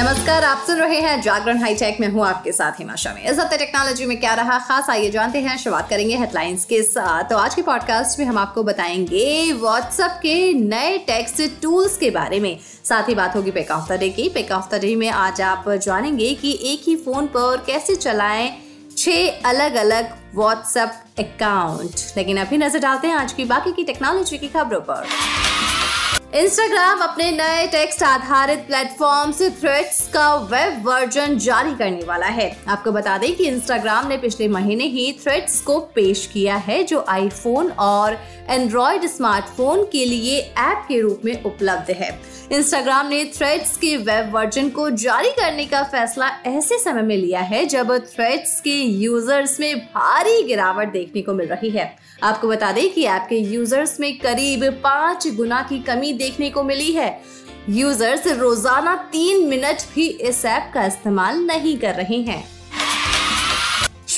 नमस्कार, आप सुन रहे हैं जागरण हाईटेक में हूँ आपके साथ हिमा शमी। इस हफ़्ते टेक्नोलॉजी में क्या रहा? खास आइए जानते हैं, शुरुआत करेंगे हेडलाइंस के साथ। तो आज के पॉडकास्ट में हम आपको बताएँगे व्हाट्सएप के नए टेक्स्ट टूल्स के बारे में। साथ ही बात होगी पेक ऑफ़ द डे की। पेक ऑफ़ द डे में आज आप जानेंगे कि एक ही फ़ोन पर कैसे चलाएँ छह अलग अलग व्हाट्सएप अकाउंट लेकिन अभी नज़र डालते हैं आज की बाकी की टेक्नोलॉजी की खबरों पर। इंस्टाग्राम अपने नए टेक्स्ट आधारित प्लेटफॉर्म से थ्रेड्स का वेब वर्जन जारी करने वाला है। आपको बता दें कि इंस्टाग्राम ने पिछले महीने ही थ्रेड्स को पेश किया है, जो आईफोन और एंड्रॉयड स्मार्टफ़ोन के लिए ऐप के रूप में उपलब्ध है। इंस्टाग्राम ने थ्रेड्स के वेब वर्जन को जारी करने का फैसला ऐसे समय में लिया है जब थ्रेड्स के यूज़र्स में भारी गिरावट देखने को मिल रही है। आपको बता दें कि ऐप के यूज़र्स में करीब पाँच गुना की कमी देखने को मिली है। यूज़र्स रोज़ाना तीन मिनट भी इस ऐप का इस्तेमाल नहीं कर रहे हैं।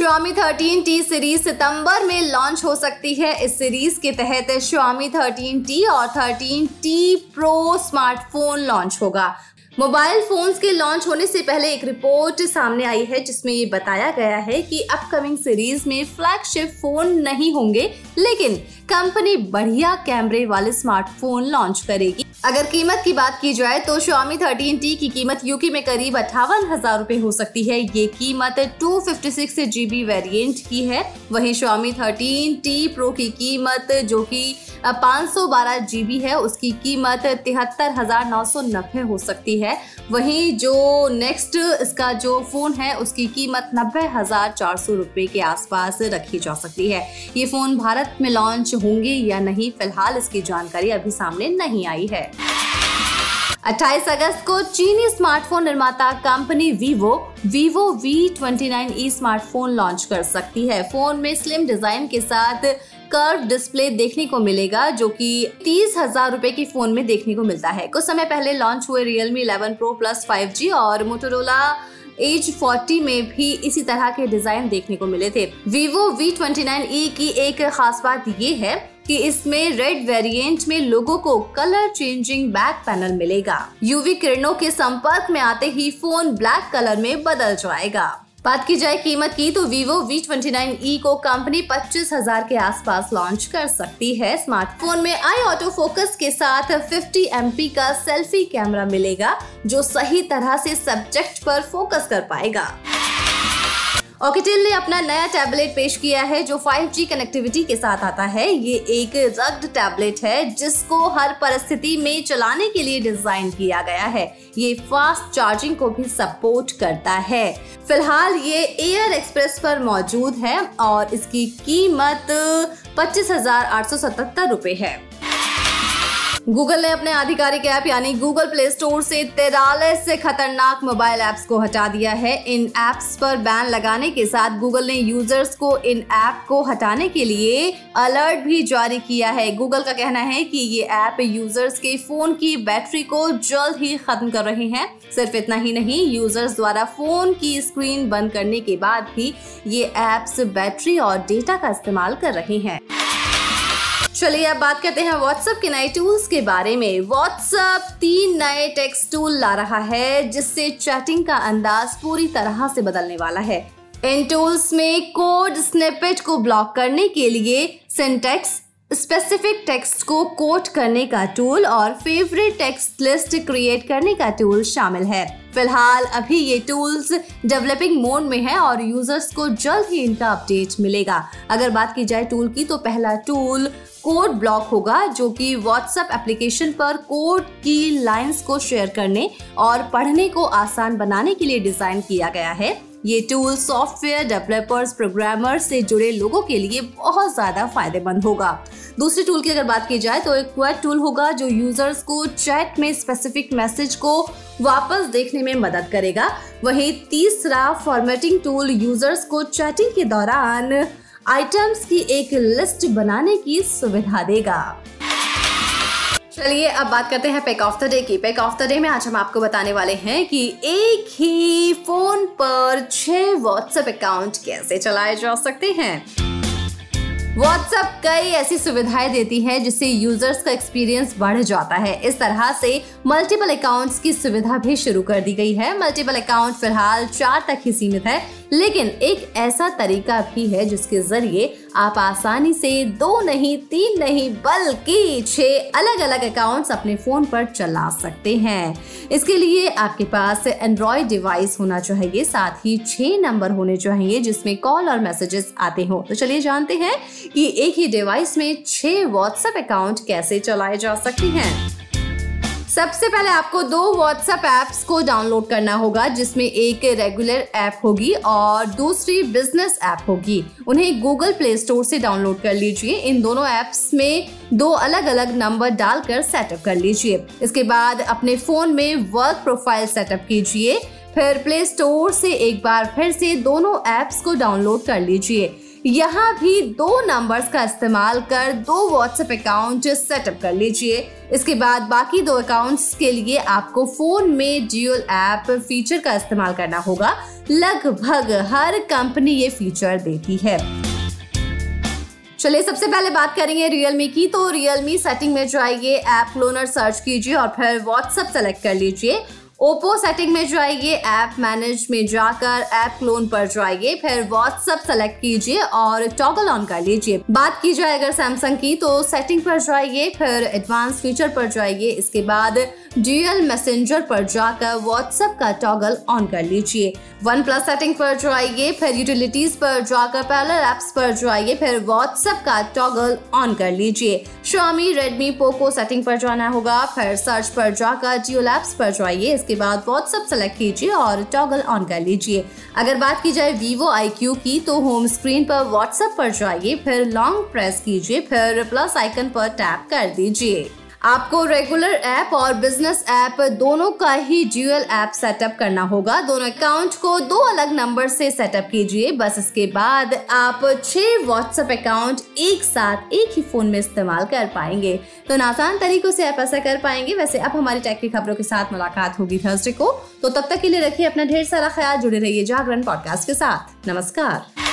Xiaomi 13T सीरीज़ सितंबर में लॉन्च हो सकती है। इस सीरीज़ के तहत Xiaomi 13T और 13T Pro स्मार्टफ़ोन लॉन्च होगा। मोबाइल फोन्स के लॉन्च होने से पहले एक रिपोर्ट सामने आई है, जिसमें ये बताया गया है कि अपकमिंग सीरीज़ में फ्लैगशिप फ़ोन नहीं होंगे, लेकिन कंपनी बढ़िया कैमरे वाले स्मार्टफ़ोन लॉन्च करेगी। अगर कीमत की बात की जाए तो Xiaomi 13T की कीमत यूके में करीब अठावन हज़ार रूपए हो सकती है। ये कीमत 256 जीबी वेरिएंट की है। वहीं Xiaomi 13T Pro की कीमत जो कि पाँच सौ बारह जीबी है, उसकी कीमत तिहत्तर हज़ार नौ सौ नब्बे हो सकती है। वहीं जो नेक्स्ट इसका जो फ़ोन है, उसकी कीमत नब्बे हज़ार चार सौ रुपये के आसपास रखी जा सकती है। ये फ़ोन भारत में लॉन्च होंगे या नहीं, फ़िलहाल इसकी जानकारी अभी सामने नहीं आई है। 28 अगस्त को चीनी स्मार्टफ़ोन निर्माता company Vivo Vivo V twenty E smartphone launch कर सकती है। फ़ोन में स्लिम डिज़ाइन के साथ कर्व डिस्प्ले देखने को मिलेगा, जो कि तीस हज़ार रूपए की फ़ोन में देखने को मिलता है। कुछ समय पहले लॉन्च हुए रियलमी 11 प्रो प्लस 5G और मोटोरोला एज 40 में भी इसी तरह के डिज़ाइन देखने को मिले थे। वी ट्वेंटी की एक खास बात ये है कि इसमें रेड वेरिएंट में लोगो को कलर चेंजिंग बैक पैनल मिलेगा। यूवी किरणों के संपर्क में आते ही फ़ोन ब्लैक कलर में बदल जाएगा। बात की जाए कीमत की तो Vivo V29e को कंपनी पच्चीस हज़ार के आसपास लॉन्च कर सकती है। स्मार्टफ़ोन में आई ऑटो फोकस के साथ 50 एम का सेल्फी कैमरा मिलेगा, जो सही तरह से सब्जेक्ट पर फोकस कर पाएगा। ऑकिटिल ने अपना नया टैबलेट पेश किया है, जो 5G कनेक्टिविटी के साथ आता है। ये एक रग्ड टैबलेट है, जिसको हर परिस्थिति में चलाने के लिए डिज़ाइन किया गया है। ये फास्ट चार्जिंग को भी सपोर्ट करता है। फ़िलहाल ये एयर एक्सप्रेस पर मौजूद है और इसकी कीमत पच्चीस हज़ार आठ सौ सतहत्तर रूपए है। गूगल ने अपने आधिकारिक ऐप, यानी गूगल प्ले स्टोर से तिरालीस से खतरनाक मोबाइल ऐप्स को हटा दिया है। इन ऐप्स पर बैन लगाने के साथ गूगल ने यूज़र्स को इन ऐप को हटाने के लिए अलर्ट भी जारी किया है। गूगल का कहना है कि ये ऐप यूज़र्स के फ़ोन की बैटरी को जल्द ही खत्म कर रहे हैं। सिर्फ़ इतना ही नहीं, यूज़र्स द्वारा फ़ोन की स्क्रीन बंद करने के बाद भी ये ऐप्स बैटरी और डेटा का इस्तेमाल कर रहे हैं। चलिए अब बात करते हैं व्हाट्सएप के नए टूल्स के बारे में। व्हाट्सएप तीन नए टेक्स्ट टूल ला रहा है, जिससे चैटिंग का अंदाज पूरी तरह से बदलने वाला है। इन टूल्स में कोड स्निपेट को ब्लॉक करने के लिए सिंटेक्स स्पेसिफिक टेक्स्ट को कोट करने का टूल और फेवरेट टेक्स्ट लिस्ट क्रिएट करने का टूल शामिल है। फ़िलहाल अभी ये टूल्स डेवलपिंग मोड में है और यूज़र्स को जल्द ही इनका अपडेट मिलेगा। अगर बात की जाए टूल की तो पहला टूल कोड ब्लॉक होगा, जो कि व्हाट्सएप एप्लीकेशन पर कोड की लाइंस को शेयर करने और पढ़ने को आसान बनाने के लिए डिज़ाइन किया गया है। ये टूल सॉफ्टवेयर डेवलपर्स प्रोग्रामर से जुड़े लोगों के लिए बहुत ज़्यादा फ़ायदेमंद होगा। दूसरे टूल की अगर बात की जाए तो एक वेब टूल होगा जो यूज़र्स को चैट में स्पेसिफिक मैसेज को वापस देखने में मदद करेगा। वहीं तीसरा फॉर्मेटिंग टूल यूज़र्स को चैटिंग के दौरान आइटम्स की एक लिस्ट बनाने की सुविधा देगा। चलिए, अब बात करते हैं पैक ऑफ़ द डे की। पैक ऑफ़ द डे में आज हम आपको बताने वाले हैं कि एक ही फ़ोन पर छह व्हाट्सएप अकाउंट कैसे चलाए जा सकते हैं। व्हाट्सएप कई ऐसी सुविधाएँ देती है जिससे यूज़र्स का एक्सपीरियंस बढ़ जाता है। इस तरह से मल्टीपल अकाउंट्स की सुविधा भी शुरू कर दी गई है। मल्टीपल अकाउंट फ़िलहाल चार तक ही सीमित है। लेकिन एक ऐसा तरीका भी है जिसके ज़रिए आप आसानी से दो नहीं, तीन नहीं, बल्कि छह अलग अलग अकाउंट्स अपने फ़ोन पर चला सकते हैं। इसके लिए आपके पास एंड्रॉयड डिवाइस होना चाहिए, साथ ही छह नंबर होने चाहिए जिसमें कॉल और मैसेजेस आते हो। तो चलिए जानते हैं कि एक ही डिवाइस में छह व्हाट्सएप अकाउंट कैसे चलाए जा सकते हैं। सबसे पहले आपको दो व्हाट्सएप ऐप्स को डाउनलोड करना होगा, जिसमें एक रेगुलर ऐप होगी और दूसरी बिज़नेस ऐप होगी। उन्हें गूगल प्ले स्टोर से डाउनलोड कर लीजिए। इन दोनों ऐप्स में दो अलग अलग नंबर डालकर सेटअप कर लीजिए। इसके बाद अपने फ़ोन में वर्क प्रोफ़ाइल सेटअप कीजिए। फिर प्ले स्टोर से एक बार फिर से दोनों ऐप्स को डाउनलोड कर लीजिए। यहाँ भी दो नंबर्स का इस्तेमाल कर दो व्हाट्सएप अकाउंट सेटअप कर लीजिए। इसके बाद बाकी दो अकाउंट्स के लिए आपको फ़ोन में ड्यूल ऐप फीचर का इस्तेमाल करना होगा। लगभग हर कंपनी ये फीचर देती है। चलिए, सबसे पहले बात करेंगे रियलमी की। तो रियलमी सेटिंग में जाइए ऐप क्लोनर सर्च कीजिए और फिर व्हाट्सएप सेलेक्ट कर लीजिए। ओप्पो सेटिंग में जाइए, ऐप मैनेज में जाकर ऐप क्लोन पर जाइए, फिर व्हाट्सएप सेलेक्ट कीजिए और टॉगल ऑन कर लीजिए। बात की जाए अगर सैमसंग की तो सेटिंग पर जाइए, फिर एडवांस फीचर पर जाइए, इसके बाद डीएल मैसेंजर पर जाकर व्हाट्सएप का टॉगल ऑन कर लीजिए। वन प्लस सेटिंग पर जाइए, फिर यूटिलिटीज पर जाकर पैरल एप्स पर जाइए, फिर व्हाट्सएप का टॉगल ऑन कर लीजिए। शॉमी रेडमी पोको सेटिंग पर जाना होगा, फिर सर्च पर जाकर जियो एप्स पर जाइए बाद व्हाट्सएप सेलेक्ट कीजिए और टॉगल ऑन कर लीजिए। अगर बात की जाए वीवो आई की तो होम स्क्रीन पर व्हाट्सएप पर जाइए, फिर लॉन्ग प्रेस कीजिए, फिर प्लस आइकन पर टैप कर दीजिए। आपको रेगुलर ऐप और बिज़नेस ऐप दोनों का ही ड्यूअल ऐप सेटअप करना होगा। दोनों अकाउंट को दो अलग नंबर से सेटअप कीजिए। बस इसके बाद आप छह व्हाट्सएप अकाउंट एक साथ, एक ही फ़ोन में इस्तेमाल कर पाएँगे। तो आसान तरीकों से आप ऐसा कर पाएँगे। वैसे अब हमारी टेक की खबरों के साथ मुलाकात होगी थर्सडे को। तो तब तक के लिए रखिए अपना ढेर सारा ख्याल, जुड़े रहिए जागरण पॉडकास्ट के साथ। नमस्कार।